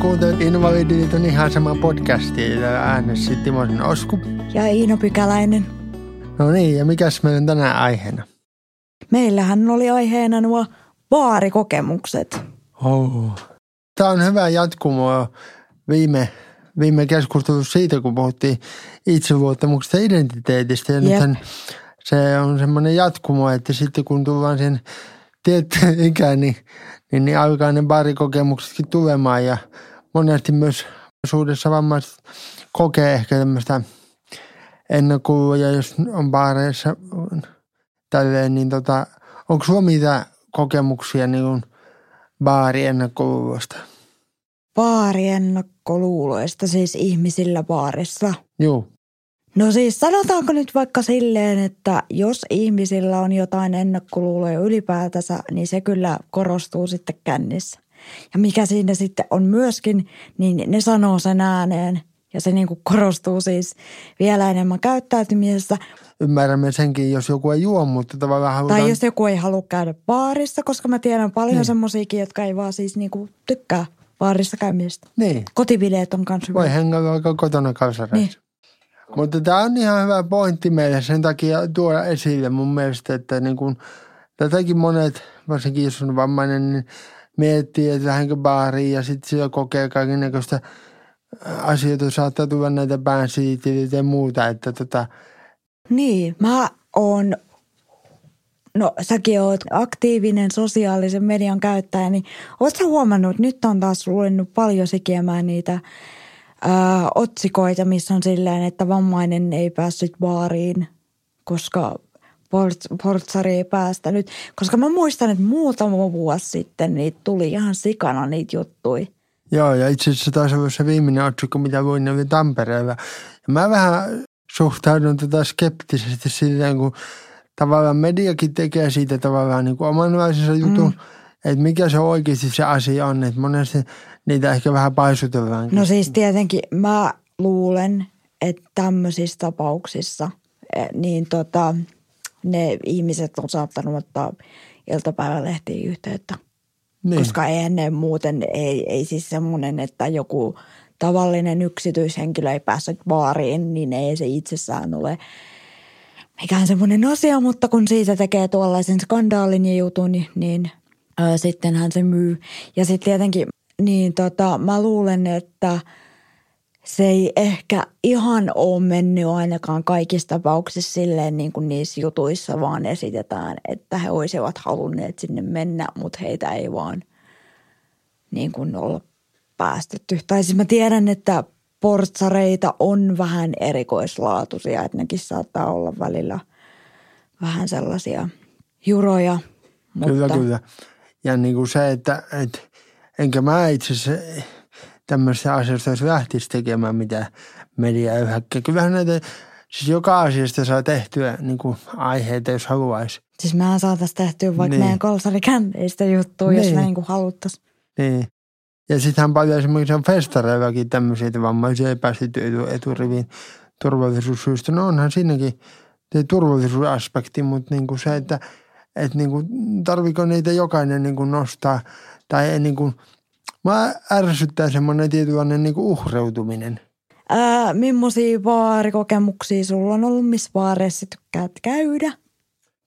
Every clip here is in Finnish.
kuuntelet Invalidiliiton ihan sama podcastia. Täällä äänessä Timosen Osku. Ja Iino Pykäläinen. No niin, ja mikäs meillä on tänään aiheena? Meillähän oli aiheena nuo baarikokemukset. Oh. Tämä on hyvä jatkumo viime, viime keskustelussa siitä, kun puhuttiin itseluottamuksesta ja identiteetistä. Ja nythän se on semmoinen jatkumo, että sitten kun tullaan sen tiettyyn ikään, niin, niin, niin alkaa ne baarikokemuksetkin tulemaan. Ja monesti myös suudessa vammaiset kokee ehkä tämmöistä ennakkoa, ja jos on baareissa tälleen, niin tota, onko sulla mitään kokemuksia niin kuin baari ennakkoluulosta? Baariennakkoluuloista siis ihmisillä baarissa. Joo. No siis sanotaanko nyt vaikka silleen, että jos ihmisillä on jotain ennakkoluuloja ylipäätänsä, niin se kyllä korostuu sitten kännissä. Ja mikä siinä sitten on myöskin, niin ne sanoo sen ääneen. Ja se niin kuin korostuu siis vielä enemmän käyttäytymisessä. Ymmärrämme senkin, jos joku ei juo, mutta tavallaan halutaan... Tai jos joku ei halua käydä baarissa, koska mä tiedän paljon Niin. niin. semmoisiakin, jotka ei vaan siis niinku tykkää baarissa käymisestä. Niin, Kotibileet on kanssa voi hengailla vaikka kotona kalsareissa. Niin. Mutta tämä on ihan hyvä pointti meille sen takia tuoda esille mun mielestä, että niin kun, tätäkin monet, varsinkin jos on vammainen, niin miettii, että lähdenkö baariin ja sitten siellä kokee kaikennäköistä asioita, saattaa tulla näitä päänsilittelyitä ja muuta, että tota, Niin, mä oon, no säkin oot aktiivinen sosiaalisen median käyttäjä, niin oot sä huomannut, että nyt on taas ruvennut paljon sikiämään niitä ää, otsikoita, missä on silleen, että vammainen ei päässyt baariin, koska port- portsari ei päästänyt. Koska mä muistan, että muutama vuosi sitten niitä tuli ihan sikana niitä juttuja. Joo, ja itse asiassa taisi olla se viimeinen otsikko, mitä luin, oli Tampereella. Ja mä vähän suhtaudun tätä skeptisesti silleen, kun tavallaan mediakin tekee siitä tavallaan niin kuin omanlaisensa jutun, mm. että mikä se oikeasti se asia on, että monesti niitä ehkä vähän paisutellaan. No siis tietenkin mä luulen, että tämmöisissä tapauksissa eh, niin tota, ne ihmiset on saattanut ottaa iltapäivälehtiin yhteyttä. niin. Koska ei ennen muuten, ei, ei siis semmoinen, että joku tavallinen yksityishenkilö ei päässyt baariin, niin ei se itsessään ole mikään semmoinen asia, mutta kun siitä tekee tuollaisen skandaalin ja jutun, niin, niin ö, sittenhän se myy. Ja sitten tietenkin, niin tota, mä luulen, että se ei ehkä ihan ole mennyt ainakaan kaikissa tapauksissa silleen niin kuin niissä jutuissa, vaan esitetään, että he olisivat halunneet sinne mennä, mutta heitä ei vaan niin kuin olla päästetty. Tai siis mä tiedän, että portsareita on vähän erikoislaatuisia, että nekin saattaa olla välillä vähän sellaisia juroja. Mutta, Kyllä, kyllä. Ja niin kuin se, että, että enkä mä itse asiassa tämmöistä asioista jos lähtisi tekemään mitään mediaa yhäkkiä. Kyllähän näitä, siis joka asiasta saa tehtyä niin kuin aiheita, jos haluaisi. Siis mehän saataisiin tehtyä vaikka Niin. meidän kalsarikänteistä juttua, niin. jos me niin kuin haluttaisiin. Niin. Ja sittenhän paljon esimerkiksi on festareillakin tämmöisiä, että vammaisia ei päässyt etu, eturiviin turvallisuussyistä. No onhan siinäkin se turvallisuusaspekti, mutta niin kuin se, että, että niin kuin, tarviko niitä jokainen niin kuin nostaa tai niin kuin, mä ärsyttää semmoinen tietynlainen niin uhreutuminen. Ää, millaisia baarikokemuksia sulla on ollut, missä baareissa tykkäät käydä?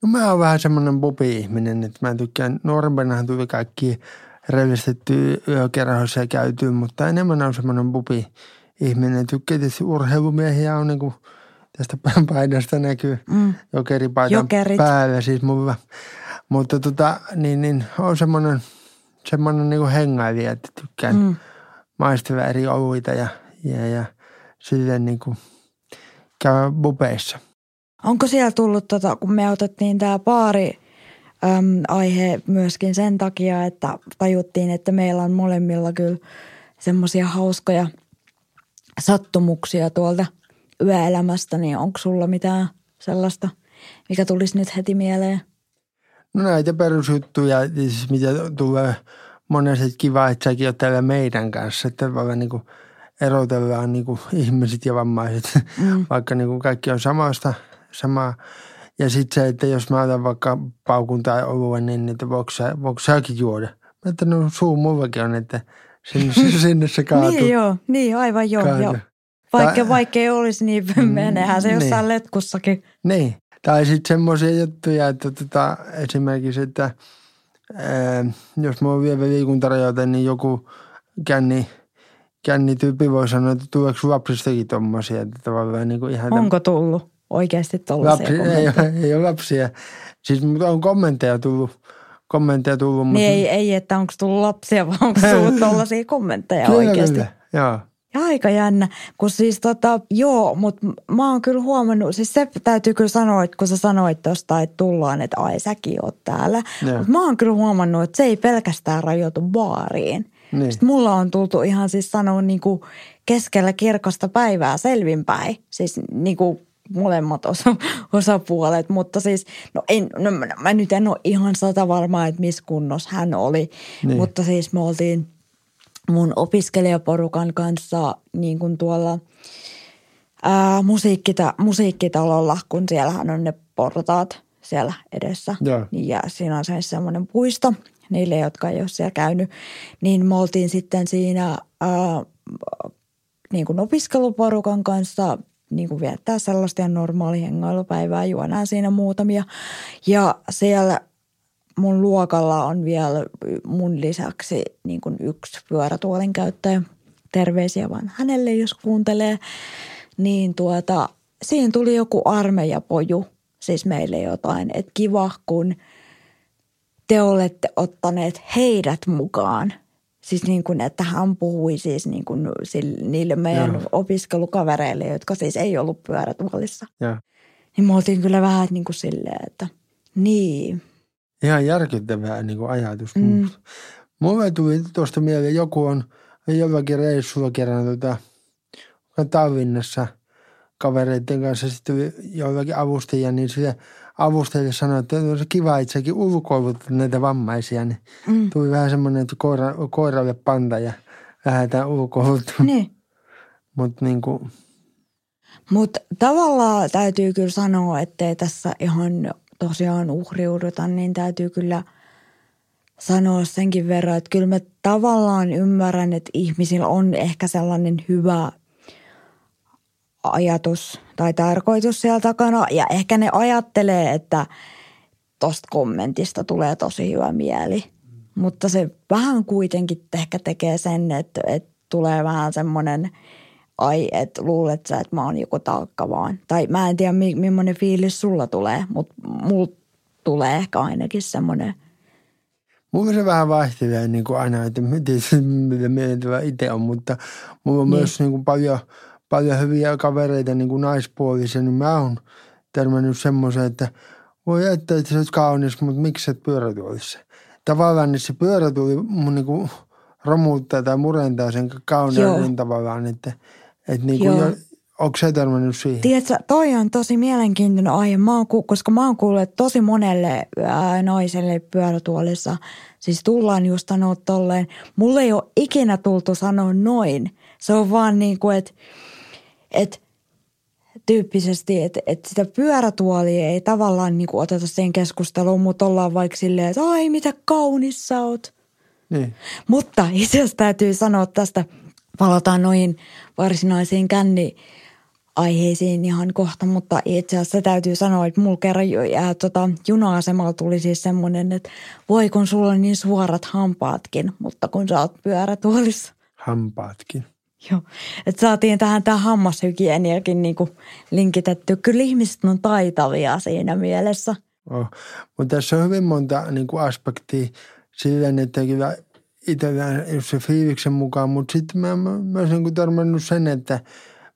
No mä oon vähän semmoinen pupi-ihminen, että mä tykkään, nuorempanahan tuli kaikki revistetty yökerhoissa ja käytyy, mutta enemmän on semmoinen pupi-ihminen. Tykkää tietysti urheilumiehiä on niin kuin tästä paidasta näkyy Mm. jokeripaidan Jokerit. päällä siis mulla. Mutta tota, niin, niin on semmoinen, semmoinen niin hengailija, että tykkään mm. Maistella eri oluita ja, ja, ja silleen niin kuin käydä bupeissa. Onko siellä tullut, tota, kun me otettiin tämä baari äm, aihe myöskin sen takia, että tajuttiin, että meillä on molemmilla kyllä semmoisia hauskoja sattumuksia tuolta yöelämästä, niin onko sulla mitään sellaista, mikä tulisi nyt heti mieleen? No näitä perusjuttuja, siis mitä tulee monesti kiva, että säkin oot täällä meidän kanssa, että tavallaan niin kuin erotellaan niin kuin ihmiset ja vammaiset, Mm. vaikka niin kuin kaikki on samasta, samaa. Ja sitten se, että jos mä otan vaikka paukun tai oluen, niin että voiko, sä, voiko säkin juoda? Mä että no suu mullakin on, että Sinne, sinne se kaatui. Niin joo, niin aivan joo. Joo. Vaikka, ei olisi, niin menehän se niin. jossain letkussakin. Niin. Tai sitten semmoisia juttuja, että tota, esimerkiksi, että ää, jos mulla on vielä liikuntarajoite, niin joku känni, kännityyppi voi sanoa, että tuleeko lapsistakin tommosia, että tavallaan niin kuin ihan... Onko tullut oikeasti tuollaisia Lapsi, ei, ole, ei ole lapsia. Siis mutta on kommentteja tullut, kommentteja tullut. mutta- Niin ei, ei, että onko tullut lapsia, vaan onko tullut tuollaisia kommentteja kyllä, oikeasti. Kyllä, joo. Aika jännä, kun siis tota, joo, mutta mä oon kyllä huomannut, siis se täytyy kyllä sanoa, että kun sä sanoit tuosta, että tullaan, että ai säkin oot täällä. Mutta mä oon kyllä huomannut, että se ei pelkästään rajoitu baariin. Niin. Sitten mulla on tultu ihan siis sanoa niin kuin keskellä kirkasta päivää selvinpäin. Siis niin kuin molemmat osa, osapuolet, mutta siis, no, en, no mä- mä nyt en ole ihan sata varmaa, että missä kunnossa hän oli, Niin. mutta siis me oltiin mun opiskelijaporukan kanssa niin kuin tuolla ää, musiikkita, musiikkitalolla, kun siellähän on ne portaat siellä edessä. Joo. Niin, ja siinä on se semmoinen puisto niille, jotka ei ole siellä käynyt. Niin me oltiin sitten siinä ää, niin kuin opiskeluporukan kanssa niin kuin viettää sellaista ihan normaali hengailupäivää, juodaan siinä muutamia. Ja siellä mun luokalla on vielä mun lisäksi niin kuin yksi pyörätuolin käyttäjä. Terveisiä vaan hänelle, jos kuuntelee. Niin tuota, siinä tuli joku armeijapoju, siis meille jotain, että kiva, kun te olette ottaneet heidät mukaan. Siis niin kuin, että hän puhui siis niin kuin sille, niille meidän Joo. opiskelukavereille, jotka siis ei ollut pyörätuolissa. joo. Niin me oltiin kyllä vähän niin kuin silleen, että niin. Ihan järkyttävää niin kuin ajatus. Mm. Mulle tuli tuosta mieleen, joku on jollakin reissulla kerran tota, Tallinnassa kavereiden kanssa sitten tuli jollakin avustajia, niin sille avustajille sanoi, että on se kiva itsekin ulkoiluttaa näitä vammaisia. Niin Mm. tuli vähän semmoinen, että koira, koiralle panta ja lähdetään ulkoiluttamaan. Niin. Mutta niin kuin, Mutta tavallaan täytyy kyllä sanoa, ettei tässä ihan tosiaan uhriuduta, niin täytyy kyllä sanoa senkin verran, että kyllä mä tavallaan ymmärrän, että ihmisillä on ehkä sellainen hyvä ajatus tai tarkoitus siellä takana. Ja ehkä ne ajattelee, että tosta kommentista tulee tosi hyvä mieli. Mutta se vähän kuitenkin ehkä tekee sen, että, että tulee vähän semmoinen, ai, että luulet sä, että mä oon joku taakka vaan. Tai mä en tiedä, mi- millainen fiilis sulla tulee, mutta mulla tulee ehkä ainakin semmoinen, Mulla se vähän vaihtelee niin kuin aina, että miten se mitä mielentilä itse on, mutta mulla on Niin. myös niin kuin paljon, paljon hyviä kavereita niin kuin naispuolisia, niin mä oon törmännyt semmoisen, että voi että, että sä oot kaunis, mutta miksi et pyörätuolissa? Tavallaan niin se pyörätuoli mun niin kuin romuttaa tai murentaa sen kauneuden Joo. tavallaan, että, että niin kuin onko sä törmännyt siihen? Tiedätkö, toi on tosi mielenkiintoinen aihe, mä oon, koska mä oon kuullut, että tosi monelle ää, naiselle pyörätuolissa, siis tullaan just sanoa tolleen, mulle ei ole ikinä tultu sanoa noin. Se on vaan niin kuin, että, että tyyppisesti, että, että sitä pyörätuolia ei tavallaan niin kuin oteta siihen keskusteluun, mutta ollaan vaikka silleen, että ai mitä kaunis sä oot. Niin. Mutta itse asiassa täytyy sanoa tästä, palataan noihin varsinaisiin känni aiheisiin ihan kohta, mutta itse asiassa täytyy sanoa, että mulla kerran jo- ja, tota, juna-asemalla tuli siis semmoinen, että voi kun sulla on niin suorat hampaatkin, mutta kun sä oot pyörätuolissa. Hampaatkin. Joo, että saatiin tähän tämä hammashygieniakin niinku linkitetty. Kyllä ihmiset on taitavia siinä mielessä. Oh. Mutta tässä on hyvin monta niin kuin aspektia silleen, että kyllä just se fiiliksen mukaan, mutta sitten mä myös niin kuin törmännyt sen, että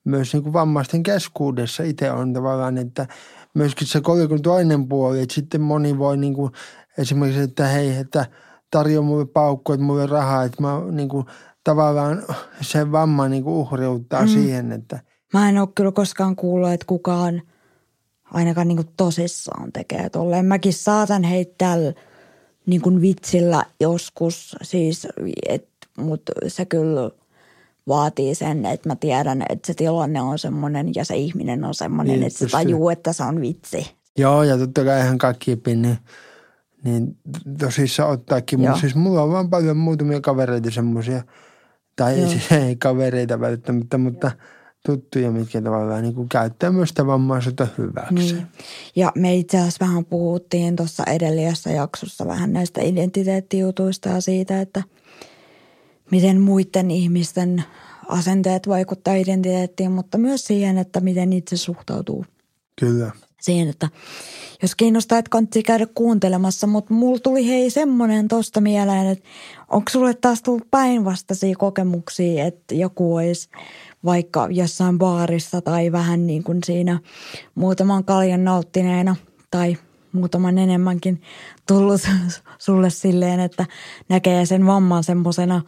myös niin kuin vammaisten keskuudessa itse on tavallaan, että myöskin se kolikon toinen puoli, että sitten moni voi niin kuin esimerkiksi, että hei, että tarjoa mulle paukku, että mulle rahaa, että mä niin kuin, tavallaan se vamma niin kuin uhriuttaa mm. siihen, että Mä en ole kyllä koskaan kuullut, että kukaan ainakaan niin kuin tosissaan tekee tolleen. Mäkin saatan heittää niin kuin vitsillä joskus, siis, mutta se kyllä vaatii sen, että mä tiedän, että se tilanne on semmoinen ja se ihminen on semmoinen, Niin, että se tajuu, että se on vitsi. Joo, ja totta kai ihan kaikki niin, niin tosissaan ottaakin. Mutta siis mulla on vaan paljon muutamia kavereita semmoisia, Tai Joo. siis ei kavereita välttämättä, mutta tuttuja, mitkä tavallaan niin kuin käyttää myös sitä vammaisuutta hyväksi. Niin. Ja me itse asiassa vähän puhuttiin tuossa edellisessä jaksossa vähän näistä identiteettijutuista ja siitä, että miten muiden ihmisten asenteet vaikuttaa identiteettiin, mutta myös siihen, että miten itse suhtautuu Kyllä. siihen, että jos kiinnostaa, että kannattaa käydä kuuntelemassa, mutta mulla tuli hei semmoinen tosta mieleen, että onko sulle taas tullut päinvastaisia kokemuksia, että joku olisi vaikka jossain baarissa tai vähän niin kuin siinä muutaman kaljan nauttineena tai muutaman enemmänkin tullut sulle silleen, että näkee sen vamman semmoisena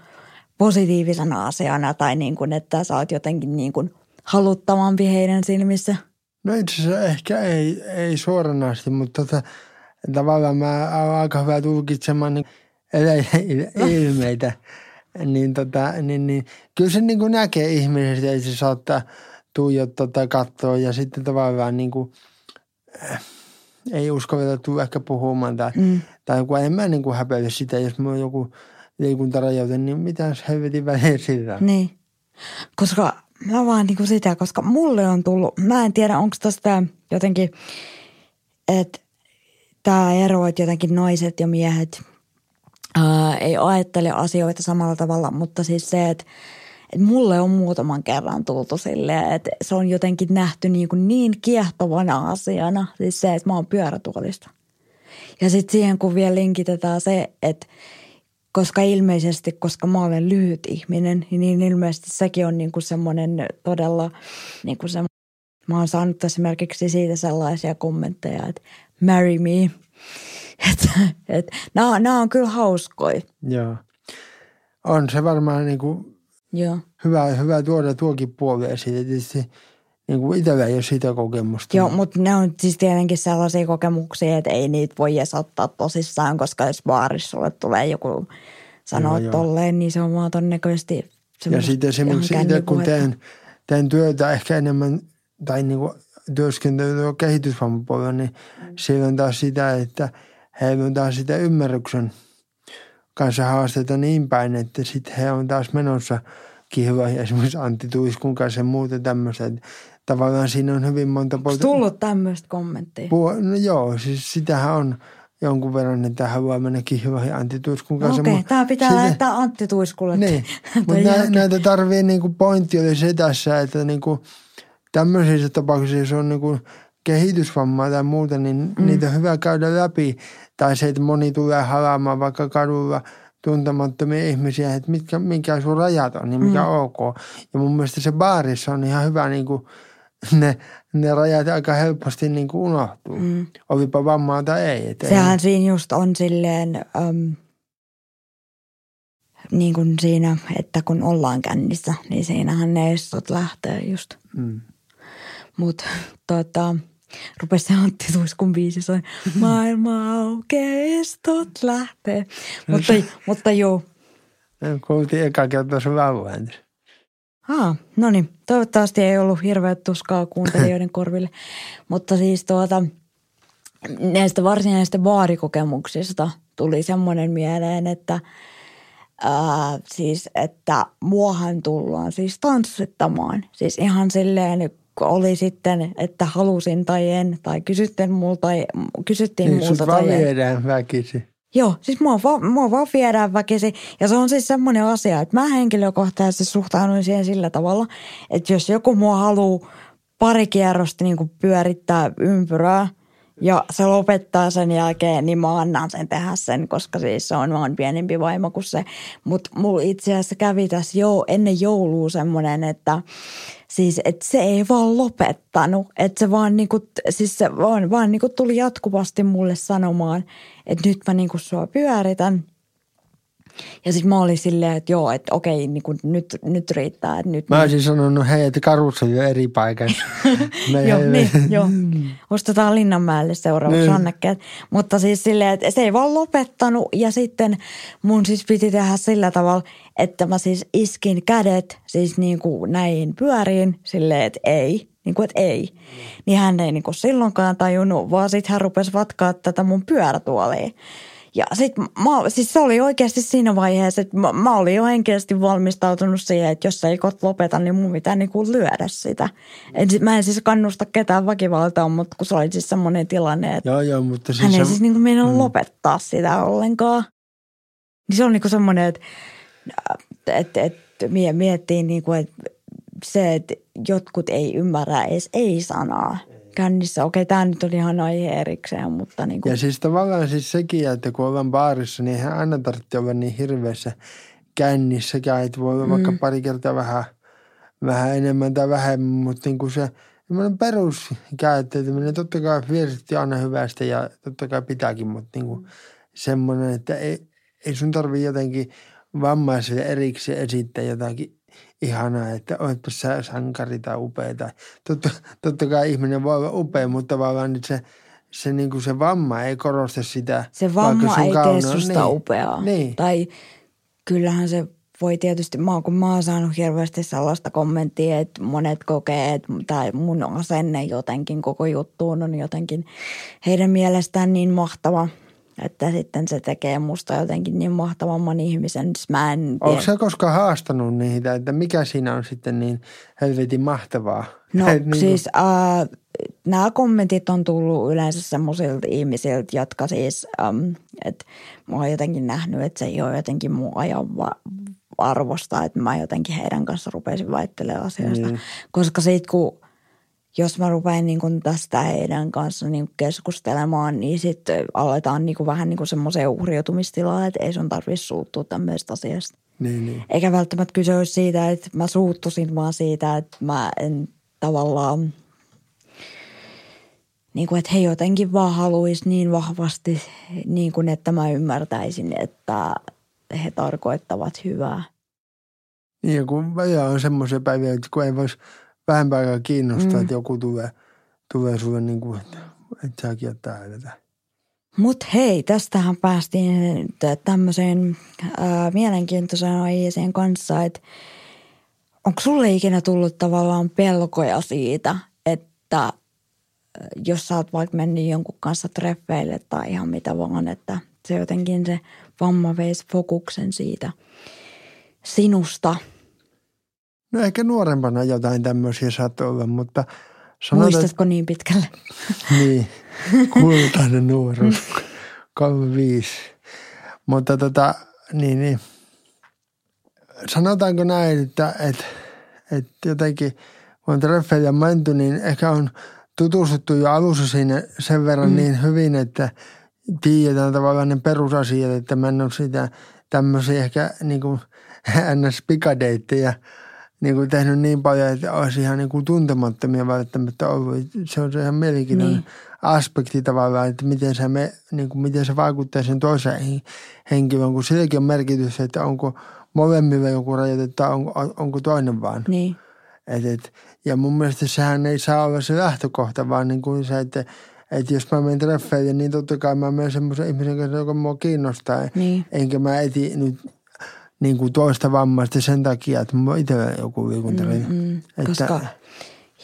positiivisena asiana tai niin kuin, että sä oot jotenkin niin kuin haluttavampi heidän silmissä. No itse asiassa ehkä ei, ei suoranaisesti, mutta tota, tavallaan mä oon aika hyvä tulkitsemaan niin ilmeitä. Niin, tota, niin, niin, kyllä se niin kuin näkee ihmisestä, ei se saattaa tuijottaa tai katsoa ja sitten tavallaan niin kuin, äh, ei uskalleta tulla ehkä puhumaan tai, Mm. tai joku enemmän niin kuin häpeä sitä, jos mulla on joku liikuntarajoite, niin mitä helvetin väliä sillä? Niin. Koska mä vaan niinku sitä, koska mulle on tullut, mä en tiedä onko tästä jotenkin, että tämä ero, että jotenkin naiset ja miehet ää, ei ajattele asioita samalla tavalla, mutta siis se, että että mulle on muutaman kerran tultu silleen, että se on jotenkin nähty niin, kuin niin kiehtovana asiana, siis se, että mä oon pyörätuolista. Ja sitten siihen kun vielä linkitetään se, että koska ilmeisesti, koska mä olen lyhyt ihminen, niin ilmeisesti sekin on niinku semmoinen todella, niinku se, mä oon saanut esimerkiksi siitä sellaisia kommentteja, että marry me. Että et, nämä, nämä on kyllä hauskoja. Joo. On se varmaan niin kuin Joo. hyvä, hyvä tuoda tuokin puoli esille. Tietysti niin kuin itsellä ei ole sitä kokemusta. Joo, mutta ne on siis tietenkin sellaisia kokemuksia, että ei niitä voi edes ottaa tosissaan, koska jos baarissa sulle tulee joku sanoa Joo, joo. tolleen, niin se on vaan todennäköisesti Ja sitten esimerkiksi itse kun teen, teen työtä ehkä enemmän tai niin kuin työskentelyä kehitysvammapuolella, niin Mm. siellä on taas sitä, että heillä on taas sitä ymmärryksen kanssa haasteita niin päin, että sitten he on taas menossa kihloihin esimerkiksi Antti Tuiskun kanssa ja muuta tämmöistä. Että Tavallaan siinä on hyvin monta Onko polta- tullut tämmöistä kommenttia? Puo- no joo, siis sitähän on jonkun verran, että haluaa mennä kihloihin Antti Tuiskun kanssa. Okei, Mut tämä pitää sitten- lähettää Antti Tuiskulle. Niin, mutta nä, näitä tarvii, niinku, pointti oli se tässä, että niinku, tämmöisissä tapauksissa, jos on niinku kehitysvammaa tai muuta, niin mm. niitä on hyvä käydä läpi. Tai se, että moni tulee halaamaan vaikka kadulla tuntemattomia ihmisiä, että mitkä, mikä sun rajat on, niin mikä mm. ok. Ja mun mielestä se baarissa on ihan hyvä, niinku, ne, ne rajat aika helposti niinku unohtuu. Mm. Olipa vammaa tai ei. Et ei- Sehän siinä just on silleen, äm, niin kuin siinä, että kun ollaan kännissä, niin siinähän ne estot lähtee just. Mm. Mutta tota, rupesi se Antti Tuiskun biisi soi, maailma aukeaa, estot lähtee. mutta, mutta joo, Kuultiin eka kertaa sun lauantai. Aa, no niin, toivottavasti ei ollut hirveä tuskaa kuuntelijoiden korville. Mutta siis tuota, näistä varsinaisista baarikokemuksista tuli semmoinen mieleen, että ää, siis, että muahan tullaan siis tanssittamaan. Siis ihan silleen, oli sitten, että halusin tai en, tai kysyttiin multa, kysyttiin Niin, multa tai viedään väkisin. Joo, siis mua, va- mua vaan viedään väkisin. Ja se on siis semmoinen asia, että mä henkilökohtaisesti suhtaudun siihen sillä tavalla, että jos joku mua haluaa pari kierrosta niin pyörittää ympyrää ja se lopettaa sen jälkeen, niin mä annan sen tehdä sen, koska siis se on vaan pienempi vaimo kuin se. Mutta mulla itse asiassa kävi tässä jo ennen joulua semmoinen, että siis että se ei vaan lopettanut. Että se vaan, niinku, siis se vaan, vaan niinku tuli jatkuvasti mulle sanomaan, että nyt mä niinku sua pyöritän. Ja sitten mä olin silleen, että joo, että okei, niinku, nyt, nyt riittää. Että nyt Mä olisin sanonut, hei, että karusselli on eri paikassa. Joo, niin, joo. Ostetaan Linnanmäelle seuraavaksi Niin. annekkeet. Mutta siis silleen, että se ei vaan lopettanut ja sitten mun siis piti tehdä sillä tavalla, että mä siis iskin kädet siis niin kuin näin pyöriin silleen, että ei. Niin kuin, että ei. Niin hän ei niin kuin silloinkaan tajunnut, vaan sitten hän rupesi vatkaa tätä mun pyörätuolia. Ja sit mä, siis se oli oikeasti siinä vaiheessa, että mä, mä olin jo henkisesti valmistautunut siihen, että jos ei kot lopeta, niin mun pitää niinku lyödä sitä. Et mä en siis kannusta ketään väkivaltaan, mutta kun se oli siis semmoinen tilanne, että Joo, joo, mutta siis hän ei se, siis niinku mm. lopettaa sitä ollenkaan. Niin se on niinku semmoinen, että et, et, mie- miettii niinku, että se, että jotkut ei ymmärrä edes ei-sanaa kännissä. Okei, tämä nyt on ihan aihe erikseen, mutta niin kuin, ja siis tavallaan siis sekin, että kun ollaan baarissa, niin eihän aina tarvitse olla niin hirveässä kännissäkään, että voi olla mm. vaikka pari kertaa vähän, vähän enemmän tai vähemmän, mutta niin kuin se semmoinen peruskäyttäytyminen, totta kai viesti aina hyvästä ja totta kai pitääkin, mutta niin kuin semmoinen, että ei, ei sun tarvitse jotenkin vammaisille erikseen esittää jotakin ihanaa, että oletpa sä sankari tai upea. Tai, totta, totta kai ihminen voi olla upea, mutta vaan nyt se, se, niin kuin se vamma ei korosta sitä. se vamma ei kauno, tee susta niin, upeaa. Niin. Tai kyllähän se voi tietysti, mä, kun mä oon saanut hirveästi sellaista kommenttia, että monet kokee, että tai mun asenne jotenkin koko juttuun on jotenkin heidän mielestään niin mahtava – että sitten se tekee musta jotenkin niin mahtavamman ihmisen. Mä en Onko sä koskaan haastanut niitä, että mikä siinä on sitten niin helvetin mahtavaa? No niin siis äh, nämä kommentit on tullut yleensä semmoisilta ihmisiltä, jotka siis, ähm, että mä oon jotenkin nähnyt, että se ei ole jotenkin mun ajan va- arvosta, että mä jotenkin heidän kanssa rupesin väittelemään asioista. Mm. Koska siitä kun jos mä rupean niin kuin tästä heidän kanssa niin kuin keskustelemaan, niin sitten aletaan niin kuin vähän niin kuin semmoiseen uhriutumistilaan, että ei sun tarvitse suuttua tämmöistä asiasta. Niin, niin. Eikä välttämättä kyse olisi siitä, että mä suuttusin, vaan siitä, että mä en tavallaan, niin kuin, että he jotenkin vaan haluaisi niin vahvasti, niin kuin, että mä ymmärtäisin, että he tarkoittavat hyvää. Niin, ja kun on semmoisia päiviä, että kun ei voisi – vähempää kiinnostaa, mm. että joku tulee, tulee sulle niin kuin, että, että säkin oot täällä. Mutta hei, tästähän päästiin tämmöiseen ää, mielenkiintoiseen aiheeseen kanssa, että onko sulle ikinä tullut tavallaan pelkoja siitä, että jos sä oot vaikka mennyt jonkun kanssa treffeille tai ihan mitä vaan, että se jotenkin se vamma veisi fokuksen siitä sinusta – No ehkä nuorempana jotain tämmöisiä saattoi olla, mutta... Sanotaan, Muistatko niin pitkälle? niin, kultainen nuoruus, 35. Mutta tota, niin, niin. Sanotaanko näin, että, että, että jotenkin kun on treffeillä menty, niin ehkä on tutustuttu jo alussa siinä sen verran mm. niin hyvin, että tiedetään tavallaan ne perusasiat, että mä en ole sitä tämmöisiä ehkä niin kuin ns-pikadeitteja – niin kuin tehnyt niin paljon, että olisi ihan niin kuin tuntemattomia välttämättä ollut. Se on se ihan mielenkiintoinen niin. aspekti tavallaan, että miten se, me, niin kuin miten se vaikuttaa sen toiseen henkilöön, kun silläkin on merkitys, että onko molemmilla joku rajoite tai onko, onko toinen vaan. Niin. Et, et, ja mun mielestä sehän ei saa olla se lähtökohta, vaan niin kuin se, että että jos mä menen treffeille, niin totta kai mä menen semmoisen ihmisen kanssa, joka mua kiinnostaa. Niin. Enkä mä eti nyt niin kuin toista vammaista sen takia, että mulla itsellä joku liikuntari. Mm, mm, että, koska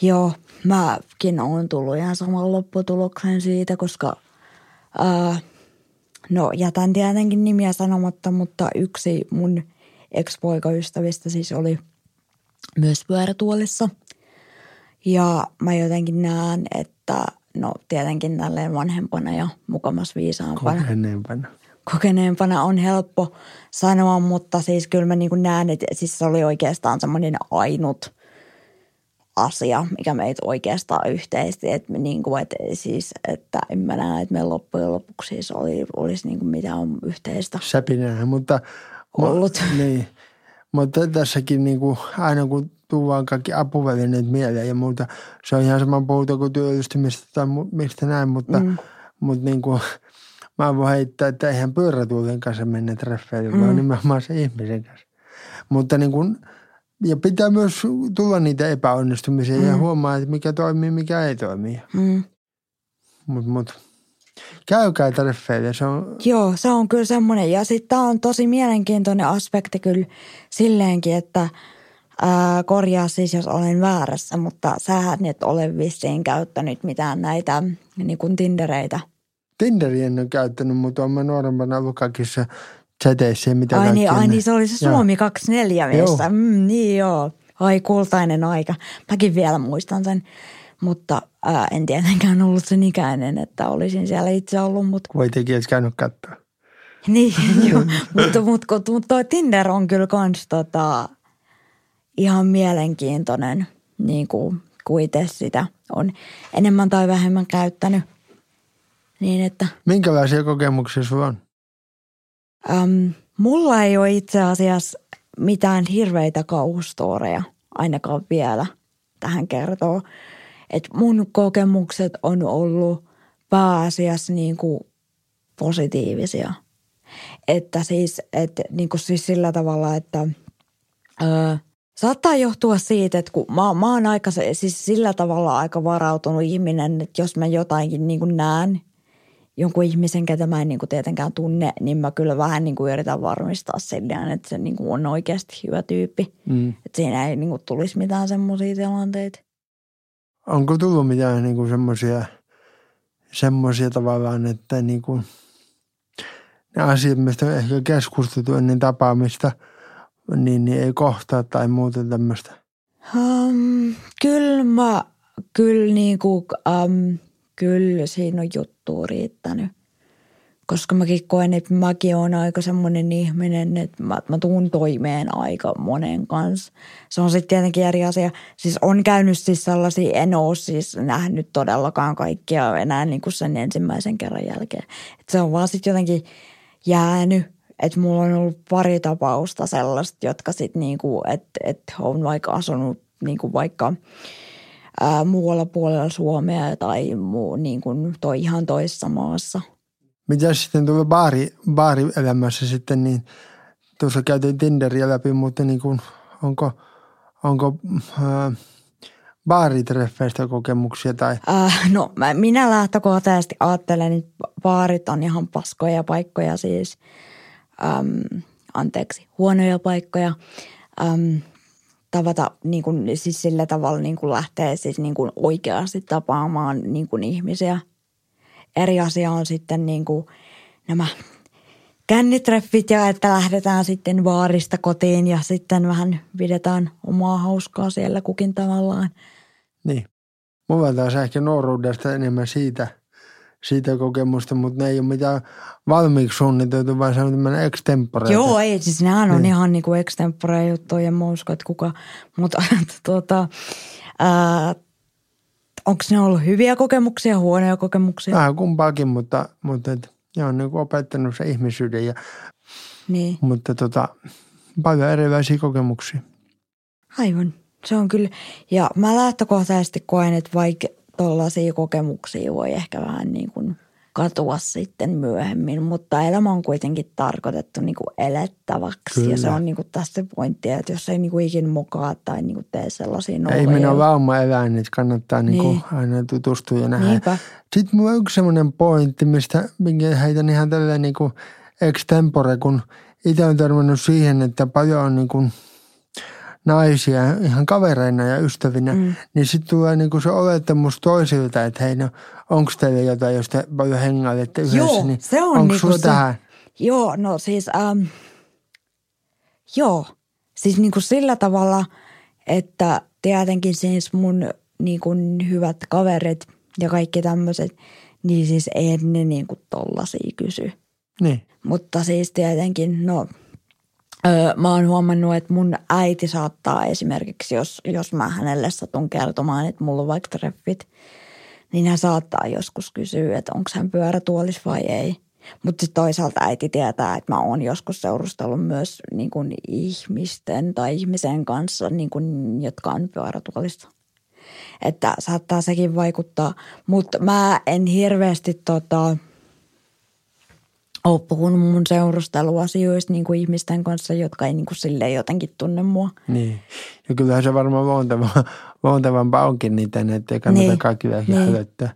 joo, mäkin olen tullut ihan saman lopputuloksen siitä, koska ää, no jätän tietenkin nimiä sanomatta, mutta yksi mun ex-poikaystävistä siis oli myös pyörätuolissa. Ja mä jotenkin näen, että no tietenkin tälleen vanhempana ja mukamas viisaampana. Kokeneempana kokeneempana on helppo sanoa, mutta siis kyllä mä niin kuin näen, että siis se oli oikeastaan semmoinen ainut asia, mikä meitä oikeastaan yhteisesti, että, me niin kuin, että, siis, että en mä näe, että me loppujen lopuksi siis oli, olisi niin kuin mitään yhteistä. Säpinää, mutta ollut. Ma, niin, mutta tässäkin niin kuin, aina kun tuodaan kaikki apuvälineet mieleen ja muuta, se on ihan sama puhuta kuin työllistymistä tai mistä näin, mutta, mm. mutta niin kuin – mä voin heittää, että eihän pyörätuolien kanssa mennä treffeille, mm. vaan nimenomaan se ihmisen kanssa. Mutta niin kun, ja pitää myös tulla niitä epäonnistumisia mm. ja huomaa, että mikä toimii, mikä ei toimi. Mm. Mutta mut, käykää treffeille, se on... Joo, se on kyllä semmoinen. Ja sitten tämä on tosi mielenkiintoinen aspekti kyllä silleenkin, että ää, korjaa siis, jos olen väärässä, mutta sähän et ole vissiin käyttänyt mitään näitä niin kuin Tindereitä – Tinderi en ole käyttänyt, mutta olen nuorempana ollut kaikissa chateissä mitä Ai niin, ai niin, se oli se. Suomi 24 missä. Mm, niin joo. Ai kultainen aika. Mäkin vielä muistan sen, mutta ää, en tietenkään ollut sen ikäinen, että olisin siellä itse ollut. Mutta Kuitenkin et käynyt katsoa. niin, joo. mutta, mutta, mutta, mutta toi Tinder on kyllä kans tota, ihan mielenkiintoinen, niin kuin, kuin itse sitä on enemmän tai vähemmän käyttänyt. Niin että Minkälaisia kokemuksia sulla on? Äm, mulla ei ole itse asiassa mitään hirveitä kauhustoreja, ainakaan vielä tähän kertoo. Et mun kokemukset on ollut pääasiassa niin kuin positiivisia. Että siis, et, niin kuin siis sillä tavalla, että öö, saattaa johtua siitä, että kun mä, mä oon aika, siis sillä tavalla aika varautunut ihminen, että jos mä jotainkin niin kuin näen, jonkun ihmisen, ketä mä en niin kuin tietenkään tunne, niin mä kyllä vähän niin kuin yritän varmistaa silleen, että se niin kuin on oikeasti hyvä tyyppi. Mm. Että siinä ei niin kuin tulisi mitään semmoisia tilanteita. Onko tullut mitään niinku semmoisia semmoisia tavallaan, että niinku, ne asiat, mistä on ehkä keskusteltu ennen tapaamista, niin, niin ei kohtaa tai muuta tämmöistä. Um, kyllä mä, kyllä niin kuin, um, kyllä siinä on juttua riittänyt. Koska mäkin koen, että mäkin on aika semmoinen ihminen, että mä, mä tuun toimeen aika monen kanssa. Se on sitten tietenkin eri asia. Siis on käynyt siis sellaisia, en ole siis nähnyt todellakaan kaikkia enää niin kuin sen ensimmäisen kerran jälkeen. Et se on vaan sitten jotenkin jäänyt. Että mulla on ollut pari tapausta sellaista, jotka sitten niinku, että et on vaikka asunut niinku vaikka ää, muualla puolella Suomea tai muu, niinku toi ihan toisessa maassa. Mitä sitten tuolla baari, baarielämässä sitten, niin tuossa käytiin Tinderiä läpi, mutta niin kuin, onko, onko ää, baaritreffeistä kokemuksia tai Äh, no mä, minä lähtökohtaisesti ajattelen, että baarit on ihan paskoja paikkoja siis. Äm, anteeksi, huonoja paikkoja. Äm, tavata niin kuin, siis sillä tavalla niin kuin lähtee siis niin kuin oikeasti tapaamaan niin kuin ihmisiä. Eri asia on sitten niin kuin nämä kännitreffit ja että lähdetään sitten baarista kotiin ja sitten vähän pidetään omaa hauskaa siellä kukin tavallaan. Niin. Mulla on ehkä nuoruudesta enemmän siitä, siitä kokemusta, mutta ne ei ole mitään valmiiksi suunniteltu, vaan se on tämmöinen extempore. Joo, ei, siis nehän on Niin. ihan niinku extempore juttuja, en mä usko, että kuka, mutta tuota, onko ne ollut hyviä kokemuksia, huonoja kokemuksia? Vähän kumpaakin, mutta, mutta et, ne on niin opettanut se ihmisyyden, ja, Niin, mutta tota, paljon erilaisia kokemuksia. aivan. Se on kyllä, ja mä lähtökohtaisesti koen, että vaikka tollaisia kokemuksia voi ehkä vähän niin kuin katua sitten myöhemmin, mutta elämä on kuitenkin tarkoitettu niin kuin elettäväksi. Kyllä. Ja se on niin kuin tässä pointti, että jos ei niin kuin ikin mokaa tai niin kuin tee sellaisia Ei noloja. minä ole lauma eläin, että kannattaa niin. Niin. Niin aina tutustua ja nähdä. Niinpä. Sitten mulla on yksi semmoinen pointti, mistä minkä heitän ihan tälleen niin kuin extempore, kun itse olen törmännyt siihen, että paljon on niin kuin naisia ihan kavereina ja ystävinä, mm. niin sitten tulee niin kuin se olettamus toisilta, että hei no, onko teillä jotain, jos te paljon hengailette yhdessä, Joo, niin se on onko niinku sulla se- tähän? Joo, no siis, ähm, joo, siis niin kuin sillä tavalla, että tietenkin siis mun niin kuin hyvät kaverit ja kaikki tämmöiset, niin siis ei ne niin kuin tollasia kysy. Niin, Mutta siis tietenkin, no öö, mä oon huomannut, että mun äiti saattaa esimerkiksi, jos, jos mä hänelle satun kertomaan, että mulla on vaikka treffit, niin hän saattaa joskus kysyä, että onko hän pyörätuolis vai ei. Mutta sitten toisaalta äiti tietää, että mä oon joskus seurustellut myös niin kuin ihmisten tai ihmisen kanssa, niin kuin, jotka on pyörätuolista. Että saattaa sekin vaikuttaa. Mutta mä en hirveästi tota, ole puhunut mun seurusteluasioista niin kuin ihmisten kanssa, jotka ei niin kuin silleen jotenkin tunne mua. niin. Ja kyllähän se varmaan luonteva, luontevampaa onkin niitä, että ei kannata Niin, kaikki niin. niin. hölöttää.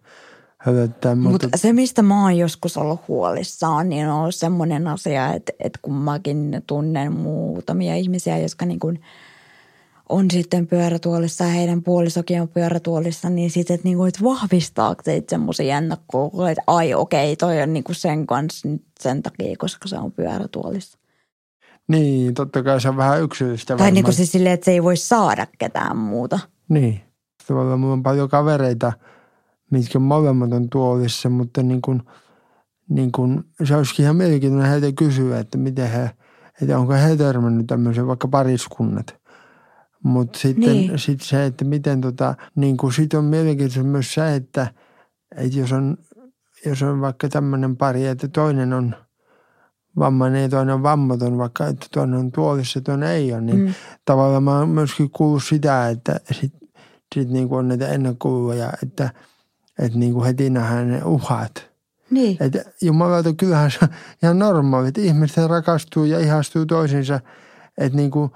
hölöttää mutta, Mutta se, mistä mä oon joskus ollut huolissaan, niin on ollut semmoinen asia, että, että kun mäkin tunnen muutamia ihmisiä, jotka niin kuin on sitten pyörätuolissa ja heidän puolisokin on pyörätuolissa, niin sitten, että, niinku, että vahvistaako teitä semmoisia ennakkoa, että ai okei, toi on niinku sen kanssa nyt sen takia, koska se on pyörätuolissa. Niin, totta kai se on vähän yksilöllistä. Tai varmaan. niinku siis silleen, että se ei voi saada ketään muuta. Niin. Tavallaan mulla on paljon kavereita, mitkä molemmat on tuolissa, mutta niin kuin, niin kuin, se olisikin ihan mielenkiintoinen heitä kysyä, että miten he, että onko he törmännyt tämmöisen vaikka pariskunnat. Mutta sitten Niin. sit se, että miten tota, niin kuin sit on mielenkiintoista myös se, että, että jos on, jos on vaikka tämmöinen pari, että toinen on vammainen ja toinen on vammaton, vaikka että toinen on tuolissa ja toinen ei ole, niin Mm. tavallaan mä oon myöskin kuullut sitä, että sit, sit niin kuin on näitä ennakkoluuloja, että, että niin kuin heti nähdään ne uhat. Niin. Että jumalauta, kyllähän se on ihan normaali, että ihmiset rakastuu ja ihastuu toisiinsa, että niin kuin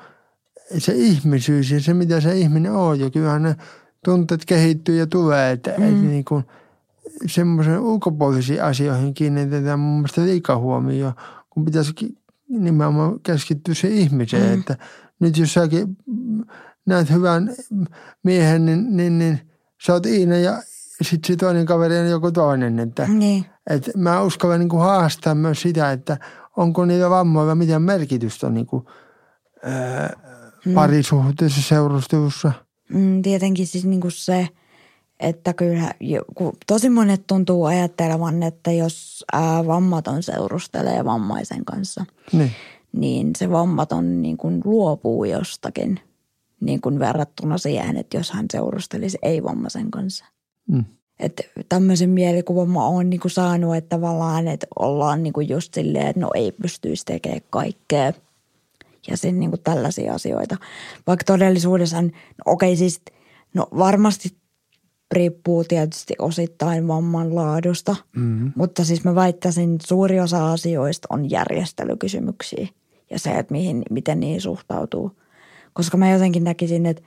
se ihmisyys ja se, mitä se ihminen on, ja kyllähän ne tunteet kehittyy ja tulee, että, mm. että niin kuin semmoisen ulkopuolisiin asioihin kiinnitetään mun mielestä liikaa huomioon, kun pitäisi nimenomaan keskittyä se ihmiseen, mm. että nyt jos säkin näet hyvän miehen, niin, niin, niin sä oot Iina ja sitten se toinen kaveri on joku toinen, että, Niin. että mä uskallan niin kuin haastaa myös sitä, että onko niillä vammoilla mitään merkitystä niin kuin, ää, parisuhteessa, seurustelussa. Mm, tietenkin siis niinku se, että kyllä tosi monet tuntuu ajattelevan, että jos ää, vammaton seurustelee vammaisen kanssa, Niin, niin se vammaton niin kuin luopuu jostakin niin kuin verrattuna siihen, että jos hän seurustelisi ei-vammaisen kanssa. mm. Että tämmöisen mielikuvan mä oon niin kuin saanut, että tavallaan, että ollaan niin kuin just silleen, että no ei pystyisi tekemään kaikkea. Ja sen niin kuin tällaisia asioita. Vaikka todellisuudessa, no okei siis, no varmasti riippuu tietysti osittain vamman laadusta. Mm. Mutta siis mä väittäisin, että suuri osa asioista on järjestelykysymyksiä ja se, että mihin, miten niihin suhtautuu. Koska mä jotenkin näkisin, että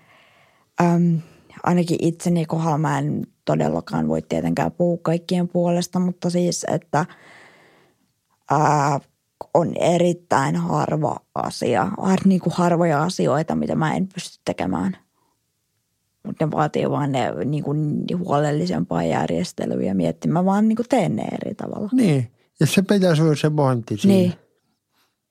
äm, ainakin itseni kohdalla mä en todellakaan voi tietenkään puhua kaikkien puolesta, mutta siis, että ää, on erittäin harva asia, har, niin kuin harvoja asioita, mitä mä en pysty tekemään. Mutta ne vaatii vaan ne niin kuin huolellisempaa järjestelyä ja miettimään. Mä vaan niin kuin teen ne eri tavalla. niin. ja se pitäisi olla se pointti siinä. Niin.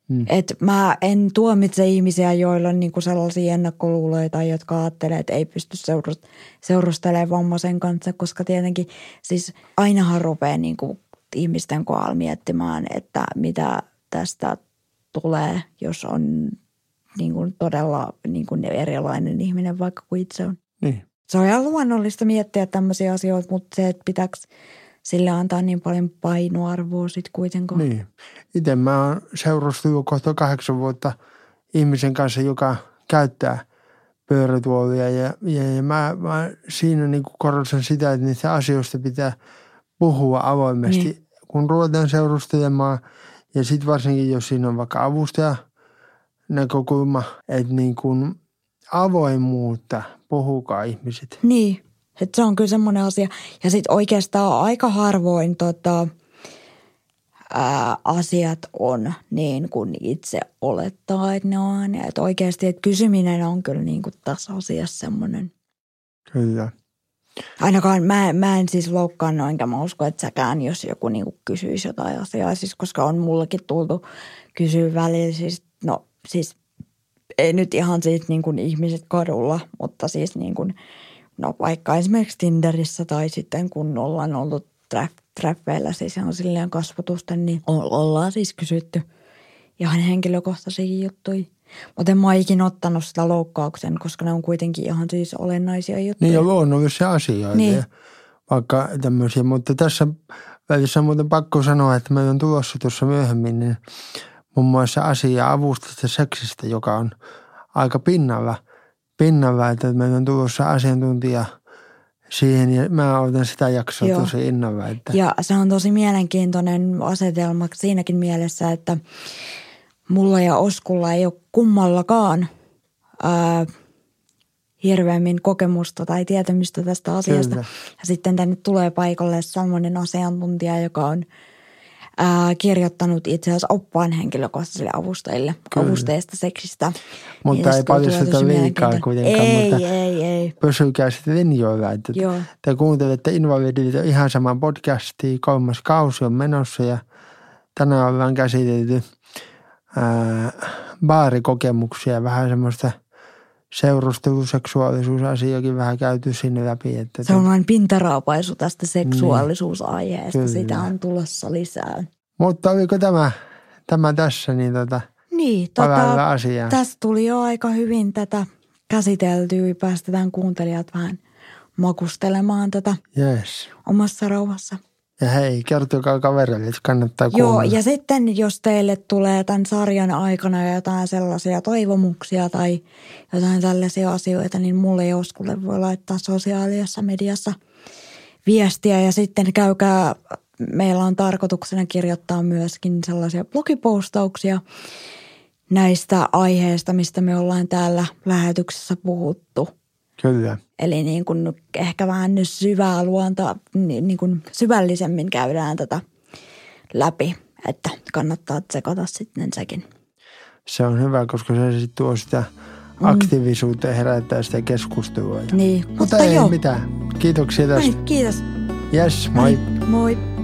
Mm. Et mä en tuomitse ihmisiä, joilla on niinku sellaisia ennakkoluuloja jotka ajattelee, että ei pysty seurust- seurustelemaan vammaisen kanssa, koska tietenkin siis ainahan rupeaa niinku ihmisten kohdalla miettimään, että mitä tästä tulee, jos on niinku todella niinku erilainen ihminen vaikka kuin itse on. Niin. Se on ihan luonnollista miettiä tämmöisiä asioita, mutta se, että pitääkö sille antaa niin paljon painoarvoa sitten kuitenkaan. Niin. Itse mä oon seurustellut kohta kahdeksan vuotta ihmisen kanssa, joka käyttää pyörätuolia ja, ja, ja mä, mä siinä niin korostan sitä, että niistä asioista pitää puhua avoimesti, Niin. kun ruvetaan seurustelemaan ja sitten varsinkin, jos siinä on vaikka avustaja näkökulma, että niin kuin avoimuutta, puhukaa ihmiset. Niin, että se on kyllä semmoinen asia. Ja sitten oikeastaan aika harvoin tota, ää, asiat on niin kuin itse olettaa, että ne on. Että oikeasti, että kysyminen on kyllä niin kuin tässä asiassa semmoinen. Kyllä. Ainakaan mä, mä en siis loukkaannut, enkä mä usko, että säkään, jos joku niin kuin kysyisi jotain asiaa. Siis koska on mullekin tultu kysyä välillä, siis no siis ei nyt ihan siis niin kuin ihmiset kadulla, mutta siis niin kuin, no vaikka esimerkiksi Tinderissä tai sitten kun ollaan ollut traffeilla, siis ihan silleen kasvatusten, niin ollaan siis kysytty ihan henkilökohtaisia juttuja. Mutta en mä ikinä ottanut sitä loukkauksen, koska ne on kuitenkin ihan siis olennaisia juttuja. Niin ja luonnollisia asioita. Niin. Ja vaikka tämmöisiä, mutta tässä välissä on muuten pakko sanoa, että meillä on tulossa tuossa myöhemmin niin muun muassa asia avustusta seksistä, joka on aika pinnalla, pinnalla että meillä on tulossa asiantuntija siihen ja mä otan sitä jaksoa Joo. tosi innolla. Että, Ja se on tosi mielenkiintoinen asetelma siinäkin mielessä, että mulla ja Oskulla ei ole kummallakaan ää, hirveämmin kokemusta tai tietämystä tästä asiasta. Kyllä. Ja sitten tänne tulee paikalle sellainen asiantuntija, joka on ää, kirjoittanut itse asiassa oppaan henkilökohtaisille avustajille Kyllä. avusteista seksistä. Mutta ei tosi liikaa kuitenkaan, Ei, mutta ei, ei. pysykää sitten linjoilla. Että Joo. te kuuntelette Invalidit on ihan saman podcastia, kolmas kausi on menossa ja tänään ollaan käsitelty ää, baarikokemuksia, vähän semmoista seurusteluseksuaalisuusasioakin vähän käyty sinne läpi. Että Se on vain pintaraapaisu tästä seksuaalisuusaiheesta. Kyllä. Sitä on tulossa lisää. Mutta oliko tämä, tämä tässä, niin tota, Niin, tota, asiaan. tässä tuli jo aika hyvin tätä käsiteltyä. Päästetään kuuntelijat vähän makustelemaan tätä Yes. omassa rauhassa. Ja hei, kertokaa kavereille, että kannattaa Joo, kuunnella. ja sitten jos teille tulee tämän sarjan aikana jotain sellaisia toivomuksia tai jotain tällaisia asioita, niin mulle Joskulle voi laittaa sosiaalisessa mediassa viestiä ja sitten käykää, meillä on tarkoituksena kirjoittaa myöskin sellaisia blogipostauksia näistä aiheista, mistä me ollaan täällä lähetyksessä puhuttu. Kyllä. Eli niin kuin ehkä vähän nyt syvää luontoa, niin kuin syvällisemmin käydään tätä läpi, että kannattaa tsekata sitten sekin. Se on hyvä, koska se sitten tuo sitä aktiivisuutta ja herättää sitä keskustelua. Niin, Mutta mutta ei joo. mitään. Kiitoksia tästä. niin, kiitos. Yes, moi. Moi.